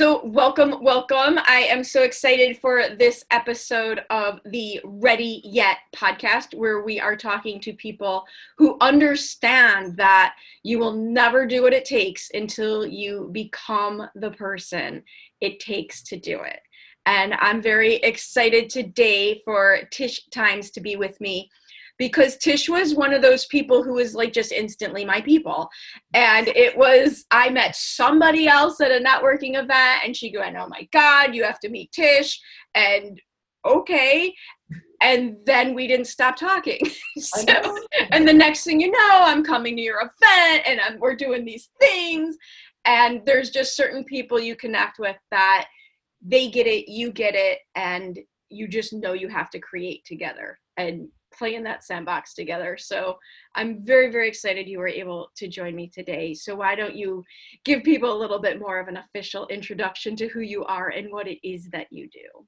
So, welcome, welcome. I am so excited for this episode of the Ready Yet podcast, where we are talking to people who understand that you will never do what it takes until you become the person it takes to do it. And I'm very excited today for Tish Times to be with me because Tish was one of those people who was like just instantly my people. And it was, I met somebody else at a networking event and she went, Oh my God, you have to meet Tish. And okay. And then we didn't stop talking. so, and the next thing you know, I'm coming to your event and I'm, we're doing these things. And there's just certain people you connect with that they get it, you get it, and you just know you have to create together. And play in that sandbox together. So I'm very, very excited you were able to join me today. So why don't you give people a little bit more of an official introduction to who you are and what it is that you do?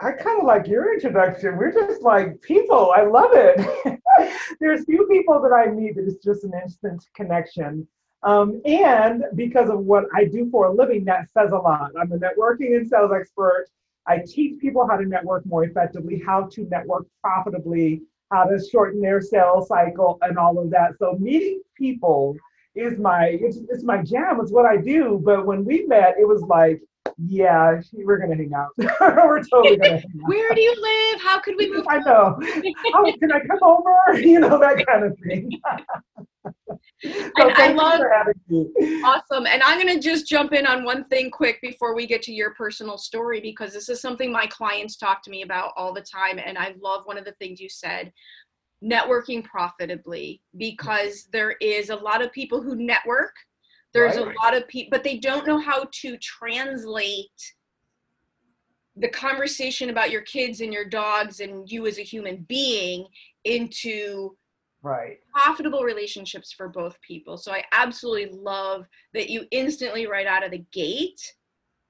I kind of like your introduction. We're just like people. I love it. There's few people that I meet that is just an instant connection. Um, and because of what I do for a living, that says a lot. I'm a networking and sales expert. I teach people how to network more effectively, how to network profitably, how to shorten their sales cycle, and all of that. So meeting people is my it's, it's my jam. It's what I do. But when we met, it was like, yeah, we're gonna hang out. we're totally gonna hang out. Where do you live? How could we move? I know. How, can I come over? You know that kind of thing. so I love awesome. And I'm going to just jump in on one thing quick before we get to your personal story because this is something my clients talk to me about all the time. And I love one of the things you said networking profitably because mm-hmm. there is a lot of people who network. There's right. a lot of people, but they don't know how to translate the conversation about your kids and your dogs and you as a human being into right profitable relationships for both people so i absolutely love that you instantly right out of the gate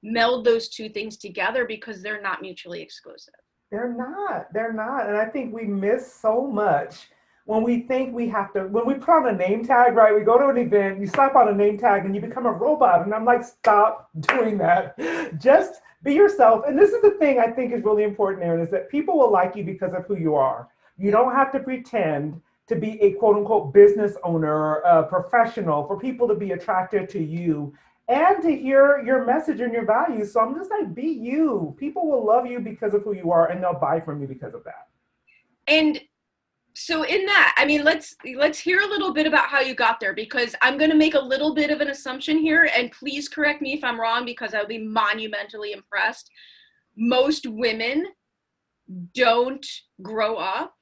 meld those two things together because they're not mutually exclusive they're not they're not and i think we miss so much when we think we have to when we put on a name tag right? We go to an event you slap on a name tag and you become a robot and i'm like stop doing that. Just be yourself. And this is the thing i think is really important Erin is that people will like you because of who you are. You don't have to pretend to be a quote unquote business owner, a professional, for people to be attracted to you and to hear your message and your values. So I'm just like, be you. People will love you because of who you are and they'll buy from you because of that. And so in that, I mean, let's let's hear a little bit about how you got there because I'm going to make a little bit of an assumption here and please correct me if I'm wrong because I'll be monumentally impressed. Most women don't grow up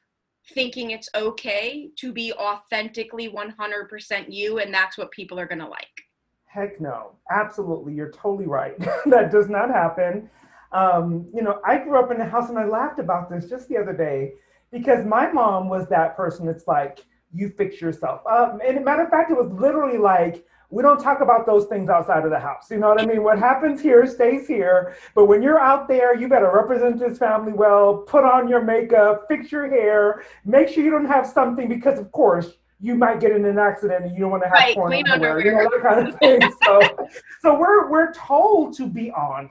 thinking it's okay to be authentically 100% you and that's what people are going to like. Heck no. Absolutely. You're totally right. that does not happen. Um, you know, I grew up in a house and I laughed about this just the other day because my mom was that person that's like, you fix yourself up. And a matter of fact, it was literally like, we don't talk about those things outside of the house. You know what I mean? What happens here stays here. But when you're out there, you better represent this family well, put on your makeup, fix your hair, make sure you don't have something because, of course, you might get in an accident and you don't want to have right, porn underwear, you know, that kind of thing. so, so we're we're told to be on.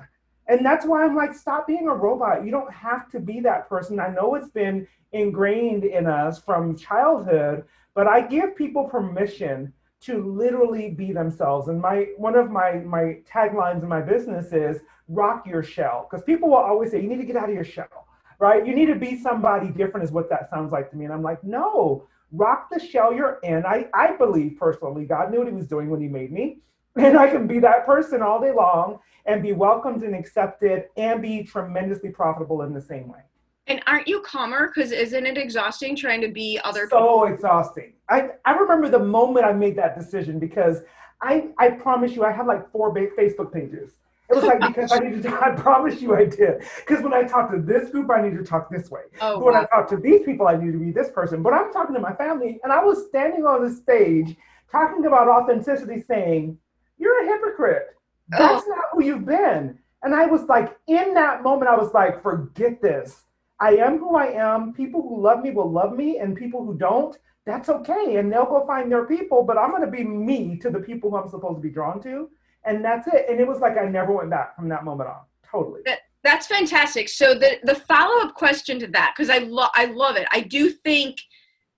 And that's why I'm like, stop being a robot. You don't have to be that person. I know it's been ingrained in us from childhood, but I give people permission to literally be themselves. And my one of my my taglines in my business is rock your shell because people will always say you need to get out of your shell. right? You need to be somebody different, is what that sounds like to me. And I'm like, no, rock the shell you're in. I, I believe personally, God knew what He was doing when He made me. And I can be that person all day long and be welcomed and accepted and be tremendously profitable in the same way. And aren't you calmer? Because isn't it exhausting trying to be other so people? So exhausting. I, I remember the moment I made that decision because I, I promise you, I had like four Facebook pages. It was like because I needed to, I promise you I did. Because when I talk to this group, I need to talk this way. Oh, when wow. I talk to these people, I need to be this person. But I'm talking to my family, and I was standing on the stage talking about authenticity, saying, You're a hypocrite. That's oh. not who you've been. And I was like, in that moment, I was like, Forget this. I am who I am. People who love me will love me, and people who don't, that's okay. And they'll go find their people, but I'm going to be me to the people who I'm supposed to be drawn to. And that's it. And it was like I never went back from that moment on. Totally. That, that's fantastic. So the the follow up question to that, because I love I love it. I do think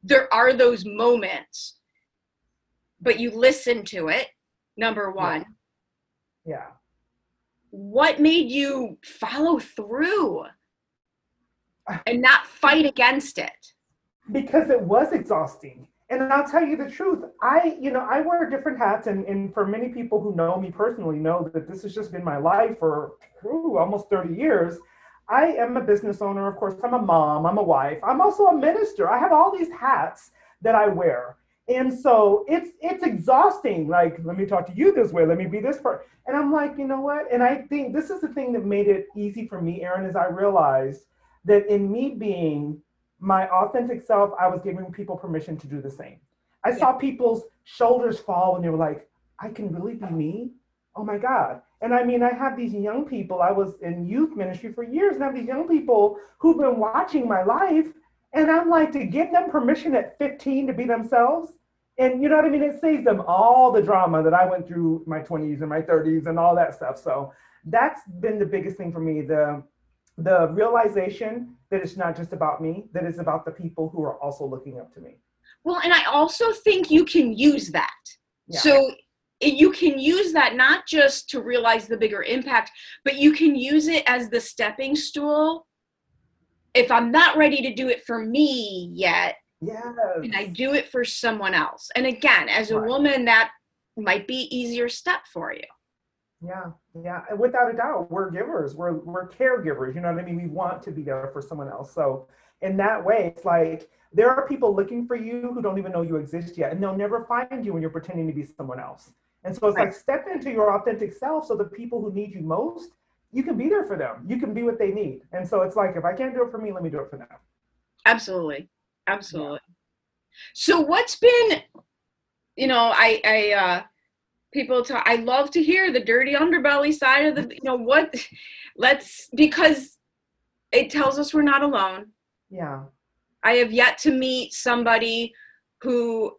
there are those moments, but you listen to it. Number one. yeah. yeah. What made you follow through? and not fight against it? Because it was exhausting. And I'll tell you the truth. I, you know, I wear different hats, and, and for many people who know me personally know that this has just been my life for ooh, almost 30 years. I am a business owner, of course. I'm a mom, I'm a wife, I'm also a minister. I have all these hats that I wear. And so it's it's exhausting. Like, let me talk to you this way, let me be this part. And I'm like, you know what? And I think this is the thing that made it easy for me, Erin, is I realized that in me being my authentic self, I was giving people permission to do the same. I yeah. saw people's shoulders fall and they were like, I can really be me. Oh my God. And I mean, I have these young people, I was in youth ministry for years, and I have these young people who've been watching my life. And I'm like, to give them permission at 15 to be themselves. And you know what I mean? It saves them all the drama that I went through my 20s and my 30s and all that stuff. So that's been the biggest thing for me. The the realization that it's not just about me, that it's about the people who are also looking up to me. Well, and I also think you can use that. Yeah. So you can use that not just to realize the bigger impact, but you can use it as the stepping stool. If I'm not ready to do it for me yet, yes. and I do it for someone else. And again, as a right. woman, that might be easier step for you. Yeah, yeah, and without a doubt, we're givers. We're we're caregivers. You know what I mean? We want to be there for someone else. So in that way, it's like there are people looking for you who don't even know you exist yet, and they'll never find you when you're pretending to be someone else. And so it's right. like step into your authentic self, so the people who need you most, you can be there for them. You can be what they need. And so it's like if I can't do it for me, let me do it for them. Absolutely, absolutely. Yeah. So what's been, you know, I I. uh people talk i love to hear the dirty underbelly side of the you know what let's because it tells us we're not alone. Yeah. I have yet to meet somebody who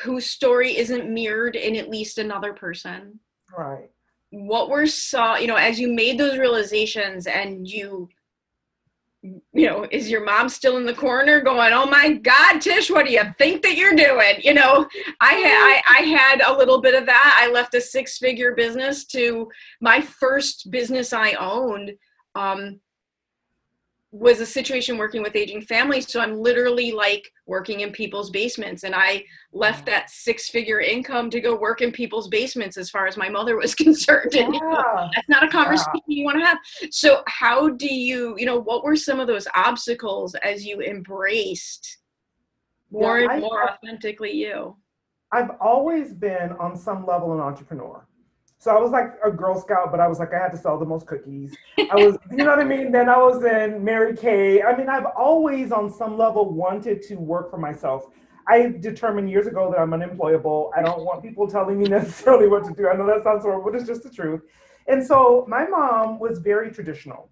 whose story isn't mirrored in at least another person. Right. What were saw you know as you made those realizations and you you know, is your mom still in the corner going, "Oh my God, Tish, what do you think that you're doing?" You know, I had I, I had a little bit of that. I left a six figure business to my first business I owned. Um, was a situation working with aging families so i'm literally like working in people's basements and i left that six figure income to go work in people's basements as far as my mother was concerned. Yeah. and, you know, that's not a conversation yeah. you want to have. So how do you you know what were some of those obstacles as you embraced yeah, more and I, more authentically you? I've always been on some level an entrepreneur so I was like a Girl Scout, but I was like, I had to sell the most cookies. I was, you know what I mean? Then I was in Mary Kay. I mean, I've always on some level wanted to work for myself. I determined years ago that I'm unemployable. I don't want people telling me necessarily what to do. I know that sounds horrible, but it's just the truth. And so my mom was very traditional.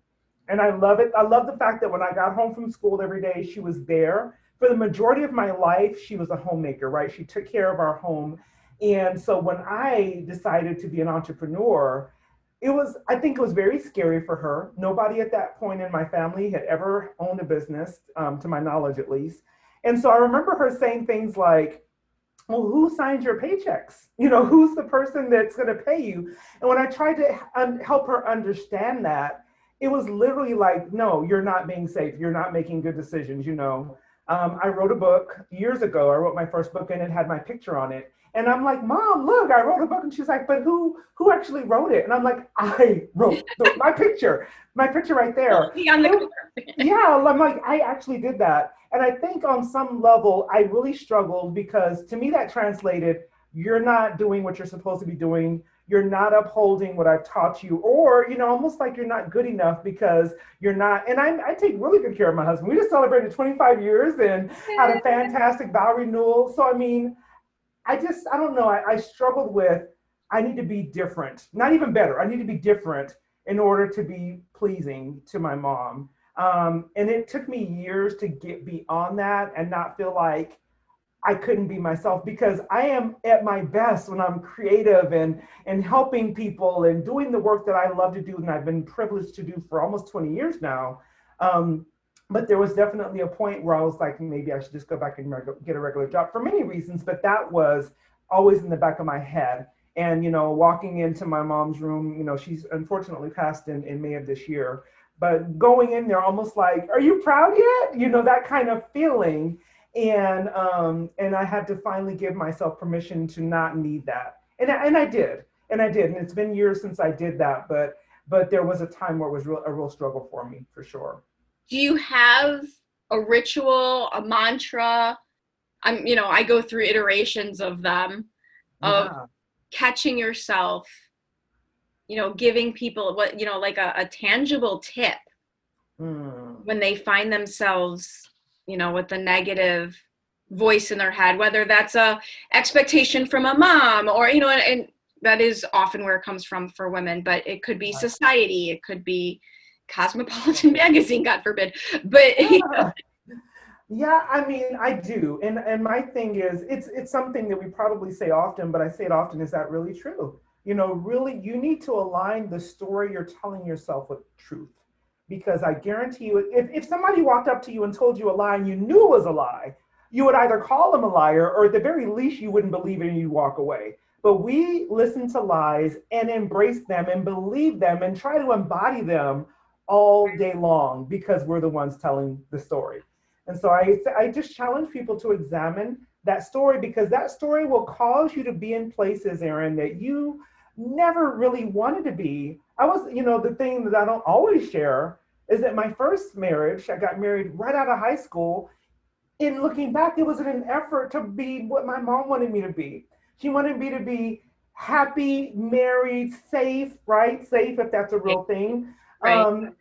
And I love it. I love the fact that when I got home from school every day, she was there. For the majority of my life, she was a homemaker, right? She took care of our home and so when I decided to be an entrepreneur, it was, I think it was very scary for her. Nobody at that point in my family had ever owned a business, um, to my knowledge at least. And so I remember her saying things like, well, who signs your paychecks? You know, who's the person that's going to pay you? And when I tried to un- help her understand that, it was literally like, no, you're not being safe. You're not making good decisions. You know, um, I wrote a book years ago. I wrote my first book and it had my picture on it. And I'm like, Mom, look, I wrote a book. And she's like, but who who actually wrote it? And I'm like, I wrote the, my picture, my picture right there. yeah, I'm like, I actually did that. And I think on some level, I really struggled because to me that translated, you're not doing what you're supposed to be doing you're not upholding what I've taught you, or you know, almost like you're not good enough because you're not. And I, I take really good care of my husband. We just celebrated 25 years and had a fantastic vow renewal. So I mean, I just I don't know. I, I struggled with I need to be different, not even better. I need to be different in order to be pleasing to my mom. Um, and it took me years to get beyond that and not feel like I couldn't be myself because I am at my best when I'm creative and and helping people and doing the work that I love to do and I've been privileged to do for almost 20 years now. Um, but there was definitely a point where I was like, maybe I should just go back and get a regular job for many reasons. But that was always in the back of my head. And you know, walking into my mom's room, you know, she's unfortunately passed in in May of this year. But going in there, almost like, are you proud yet? You know, that kind of feeling and um, and I had to finally give myself permission to not need that, and I, and I did, and I did, and it's been years since I did that, but but there was a time where it was real, a real struggle for me for sure. Do you have a ritual, a mantra? I'm you know I go through iterations of them, of yeah. catching yourself, you know, giving people what you know like a, a tangible tip mm. when they find themselves you know with the negative voice in their head whether that's a expectation from a mom or you know and, and that is often where it comes from for women but it could be society it could be cosmopolitan magazine god forbid but yeah. You know. yeah i mean i do and and my thing is it's it's something that we probably say often but i say it often is that really true you know really you need to align the story you're telling yourself with truth because I guarantee you, if, if somebody walked up to you and told you a lie and you knew it was a lie, you would either call them a liar or at the very least you wouldn't believe it and you walk away. But we listen to lies and embrace them and believe them and try to embody them all day long because we're the ones telling the story. And so I, I just challenge people to examine that story because that story will cause you to be in places, Erin, that you never really wanted to be. I was, you know, the thing that I don't always share is that my first marriage, I got married right out of high school. In looking back, it was in an effort to be what my mom wanted me to be. She wanted me to be happy, married, safe, right? Safe, if that's a real thing. Right. Um,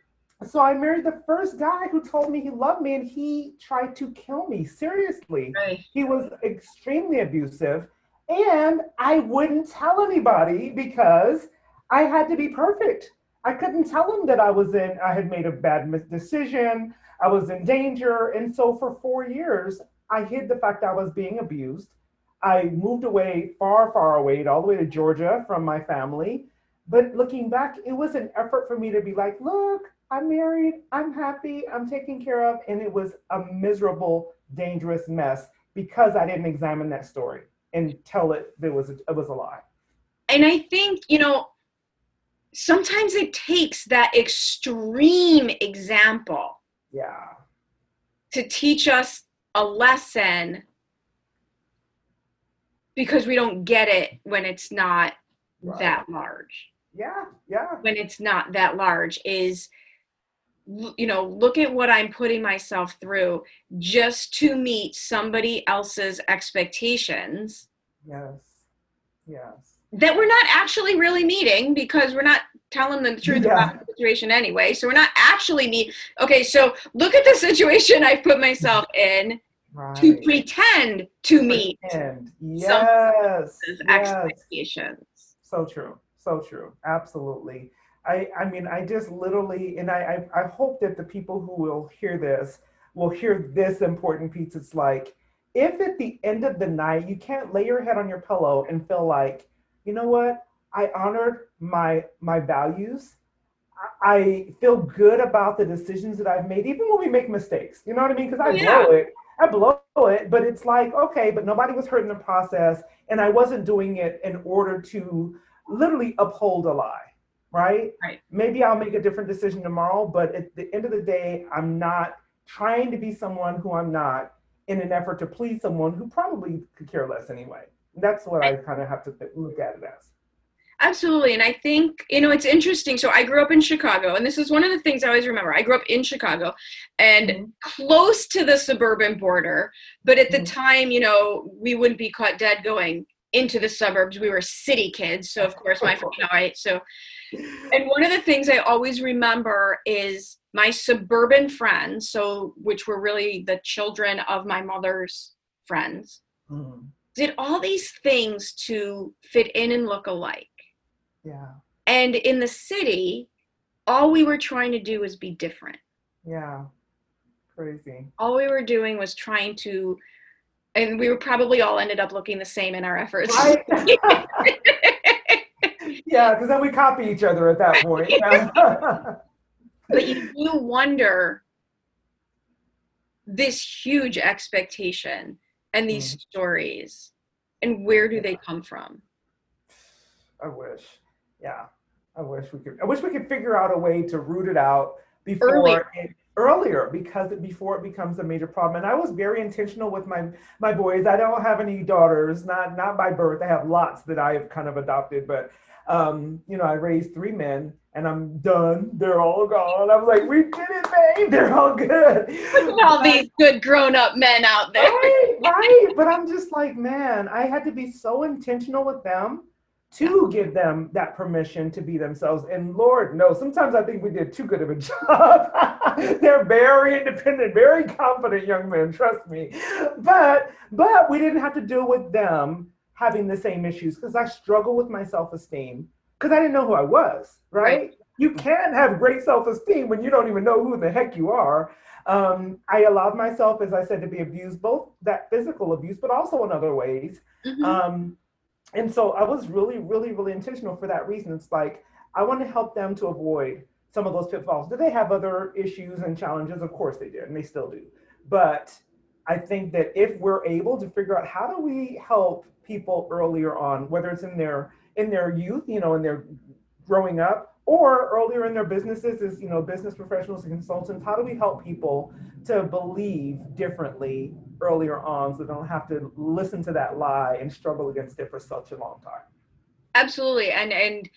so I married the first guy who told me he loved me and he tried to kill me. Seriously. Right. He was extremely abusive. And I wouldn't tell anybody because I had to be perfect. I couldn't tell him that I was in, I had made a bad decision, I was in danger. And so for four years, I hid the fact I was being abused. I moved away, far, far away, all the way to Georgia from my family. But looking back, it was an effort for me to be like, look, I'm married, I'm happy, I'm taken care of. And it was a miserable, dangerous mess because I didn't examine that story and tell it there was a, it was a lie. And I think, you know, sometimes it takes that extreme example yeah. to teach us a lesson because we don't get it when it's not right. that large. Yeah yeah. When it's not that large is you know look at what i'm putting myself through just to meet somebody else's expectations. Yes. Yes that we're not actually really meeting because we're not telling them the truth yeah. about the situation anyway. So we're not actually meet. Okay, so look at the situation I've put myself in right. to pretend to meet. Yes. yes. Expectations. So true. So true. Absolutely. I, I mean, I just literally, and I, I, I hope that the people who will hear this will hear this important piece. It's like, if at the end of the night you can't lay your head on your pillow and feel like, you know what? I honored my my values. I feel good about the decisions that I've made, even when we make mistakes. You know what I mean? Because I oh, yeah. blow it. I blow it, but it's like, okay, but nobody was hurt in the process, and I wasn't doing it in order to literally uphold a lie. right? Right. Maybe I'll make a different decision tomorrow, but at the end of the day, I'm not trying to be someone who I'm not in an effort to please someone who probably could care less anyway. That's what I kind of have to look at it as. Absolutely. And I think, you know, it's interesting. So I grew up in Chicago, and this is one of the things I always remember. I grew up in Chicago and Mhm. close to the suburban border. But at the Mhm. time, you know, we wouldn't be caught dead going into the suburbs. We were city kids. So, of course, my, you know, I, so, and one of the things I always remember is my suburban friends, so, which were really the children of my mother's friends, Mhm. Did all these things to fit in and look alike. Yeah, And in the city, all we were trying to do was be different. yeah, crazy. All we were doing was trying to, and we were probably all ended up looking the same in our efforts. Right? yeah, because then we copy each other at that point. But you do wonder this huge expectation and these stories, and where do they come from? I wish. Yeah, I wish we could. I wish we could figure out a way to root it out before Earlier. it, earlier because it, before it becomes a major problem. And I was very intentional with my my boys. I don't have any daughters, not not by birth. I have lots that I have kind of adopted, but um, you know, I raised three men, and I'm done. They're all gone. I was like, we did it, babe. They're all good. Look at all these good grown-up men out there. right, right. But I'm just like, man, I had to be so intentional with them to give them that permission to be themselves. And Lord, no, sometimes I think we did too good of a job. They're very independent, very confident young men, trust me. But but we didn't have to deal with them having the same issues because I struggle with my self-esteem because I didn't know who I was, right? Right. You can't have great self-esteem when you don't even know who the heck you are um, I allowed myself, as I said, to be abused, both that physical abuse, but also in other ways. Mhm. Um, and so I was really, really, really intentional for that reason. It's like I want to help them to avoid some of those pitfalls. Do they have other issues and challenges? Of course they did, and they still do. But I think that if we're able to figure out how do we help people earlier on, whether it's in their in their youth, you know, in their growing up, or earlier in their businesses as you know business professionals and consultants, how do we help people to believe differently earlier on so they don't have to listen to that lie and struggle against it for such a long time? absolutely. And and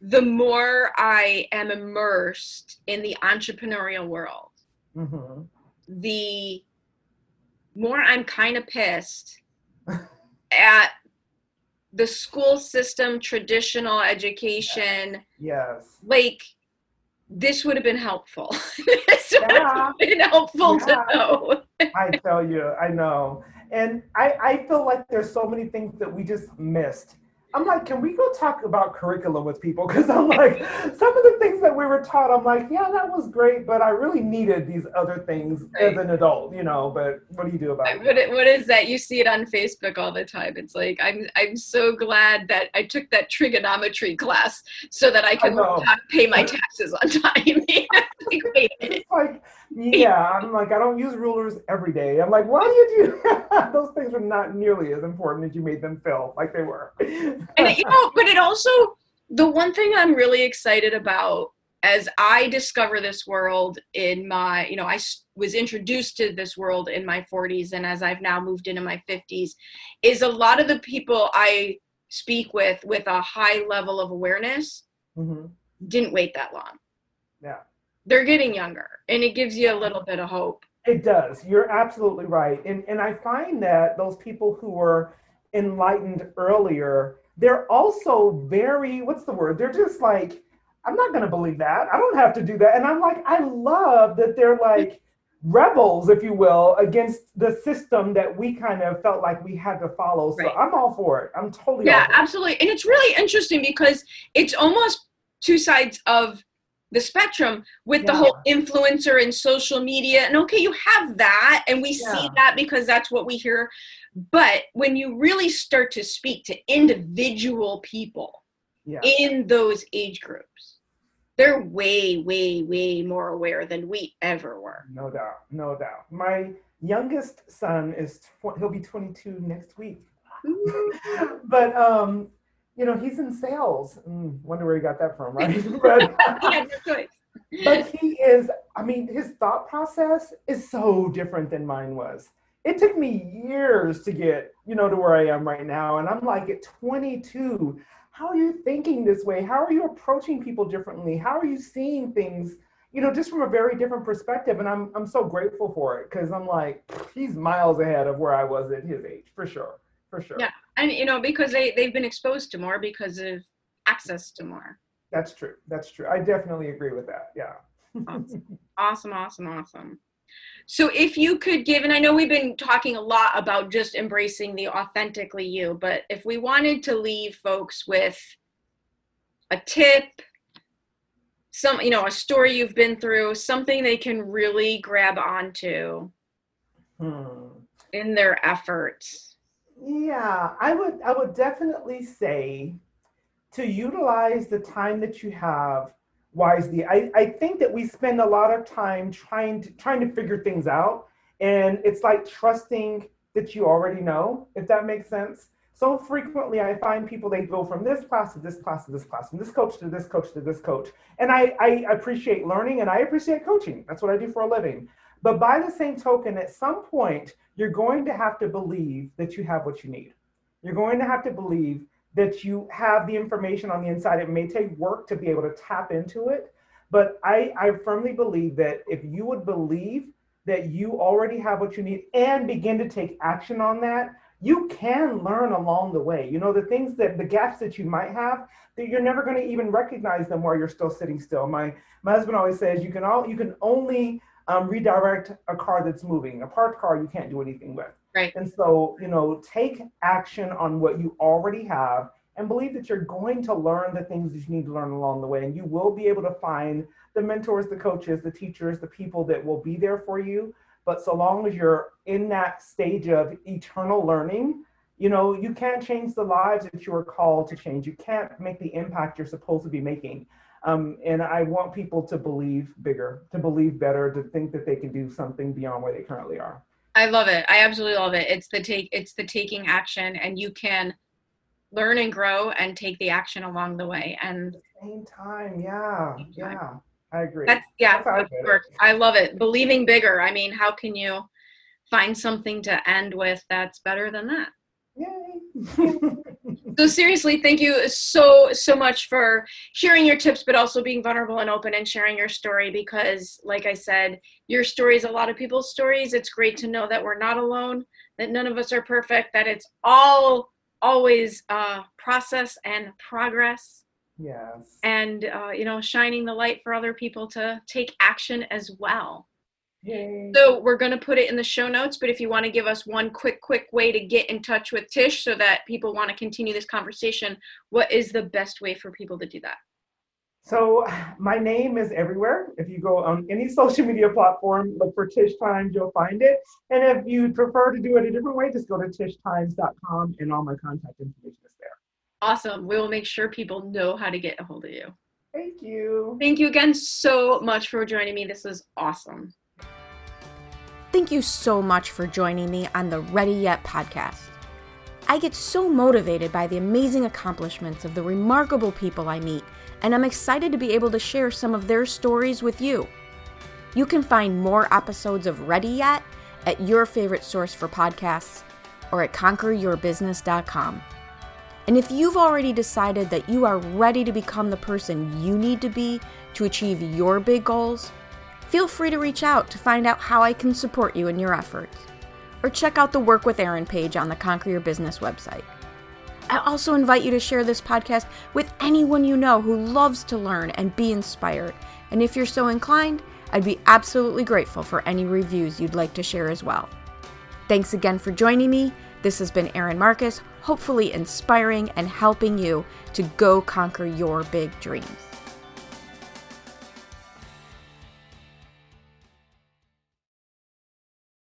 the more i am immersed in the entrepreneurial world hmm the more i'm kind of pissed at the school system traditional education Yes. like this would have been helpful this would Yeah. have been helpful Yeah. to know I tell you, I know. And I, I feel like there's so many things that we just missed. I'm like, can we go talk about curriculum with people? Because I'm like, some of the things that we were taught, I'm like, yeah, that was great, but I really needed these other things as an adult, you know. But what do you do about it? it- what is that? You see it on Facebook all the time. It's like I'm I'm so glad that I took that trigonometry class so that I can know. learn how to pay my taxes on time. like, wait a minute. It's like, yeah, I'm like, I don't use rulers every day. I'm like, why do you do those things are not nearly as important as you made them feel like they were. And you know, but it also the one thing I'm really excited about as I discover this world in my, you know, I was introduced to this world in my 40s, and as I've now moved into my 50s, is a lot of the people I speak with with a high level of awareness Mhm. didn't wait that long. Yeah. They're getting younger, and it gives you a little bit of hope. It does. You're absolutely right. And and I find that those people who were enlightened earlier, they're also very what's the word? They're just like, I'm not gonna believe that. I don't have to do that. And I'm like, I love that they're like rebels, if you will, against the system that we kind of felt like we had to follow. So Right. I'm all for it. I'm totally Yeah, all for it. absolutely. And it's really interesting because it's almost two sides of the spectrum with the whole influencer and social media. And okay, you have that, and we see that because that's what we hear. But when you really start to speak to individual people Yeah. in those age groups, they're way, way, way more aware than we ever were. No doubt, no doubt. My youngest son is tw- he'll be 22 next week. but um, you know, he's in sales. Mm, wonder where he got that from, right? but, but he is, I mean, his thought process is so different than mine was. It took me years to get, you know, to where I am right now. And I'm like at 22, how are you thinking this way? How are you approaching people differently? How are you seeing things, you know, just from a very different perspective? And I'm I'm so grateful for it because I'm like, he's miles ahead of where I was at his age, for sure. For sure. Yeah. And you know, because they, they've been exposed to more because of access to more. That's true. That's true. I definitely agree with that. Yeah. awesome. awesome, awesome, awesome. So if you could give, and I know we've been talking a lot about just embracing the authentically you, but if we wanted to leave folks with a tip, some, you know, a story you've been through, something they can really grab onto hmm. in their efforts. Yeah, I would I would definitely say to utilize the time that you have wisely. I, I think that we spend a lot of time trying to trying to figure things out. And it's like trusting that you already know, if that makes sense. So frequently I find people they go from this class to this class to this class, from this coach to this coach to this coach. And I, I appreciate learning and I appreciate coaching. That's what I do for a living. But by the same token, at some point, you're going to have to believe that you have what you need. You're going to have to believe that you have the information on the inside. It may take work to be able to tap into it, but I, I firmly believe that if you would believe that you already have what you need and begin to take action on that, you can learn along the way. You know, the things that the gaps that you might have, that you're never going to even recognize them while you're still sitting still. My my husband always says you can all you can only um, redirect a car that's moving. A parked car you can't do anything with. Right. And so, you know, take action on what you already have and believe that you're going to learn the things that you need to learn along the way. And you will be able to find the mentors, the coaches, the teachers, the people that will be there for you. But so long as you're in that stage of eternal learning, you know, you can't change the lives that you are called to change. You can't make the impact you're supposed to be making. Um, and I want people to believe bigger, to believe better, to think that they can do something beyond where they currently are. I love it. I absolutely love it. It's the take it's the taking action and you can learn and grow and take the action along the way and the same time, yeah. Yeah. I agree. That's yeah, that's I, I love it. Believing bigger. I mean, how can you find something to end with that's better than that? Yay. so seriously thank you so so much for sharing your tips but also being vulnerable and open and sharing your story because like i said your story is a lot of people's stories it's great to know that we're not alone that none of us are perfect that it's all always uh process and progress. Yes. And uh, you know shining the light for other people to take action as well Yay. So we're going to put it in the show notes, but if you want to give us one quick, quick way to get in touch with Tish so that people want to continue this conversation, what is the best way for people to do that? So my name is everywhere. If you go on any social media platform, look for Tish Times, you'll find it. And if you prefer to do it a different way, just go to tishtimes.com and all my contact information is there. Awesome. We will make sure people know how to get a hold of you. Thank you. Thank you again so much for joining me. This was awesome. Thank you so much for joining me on the Ready Yet podcast. I get so motivated by the amazing accomplishments of the remarkable people I meet, and I'm excited to be able to share some of their stories with you. You can find more episodes of Ready Yet at your favorite source for podcasts or at conqueryourbusiness.com. And if you've already decided that you are ready to become the person you need to be to achieve your big goals, feel free to reach out to find out how I can support you in your efforts. Or check out the Work with Erin page on the Conquer Your Business website. I also invite you to share this podcast with anyone you know who loves to learn and be inspired. And if you're so inclined, I'd be absolutely grateful for any reviews you'd like to share as well. Thanks again for joining me. This has been Erin Marcus, hopefully inspiring and helping you to go conquer your big dreams.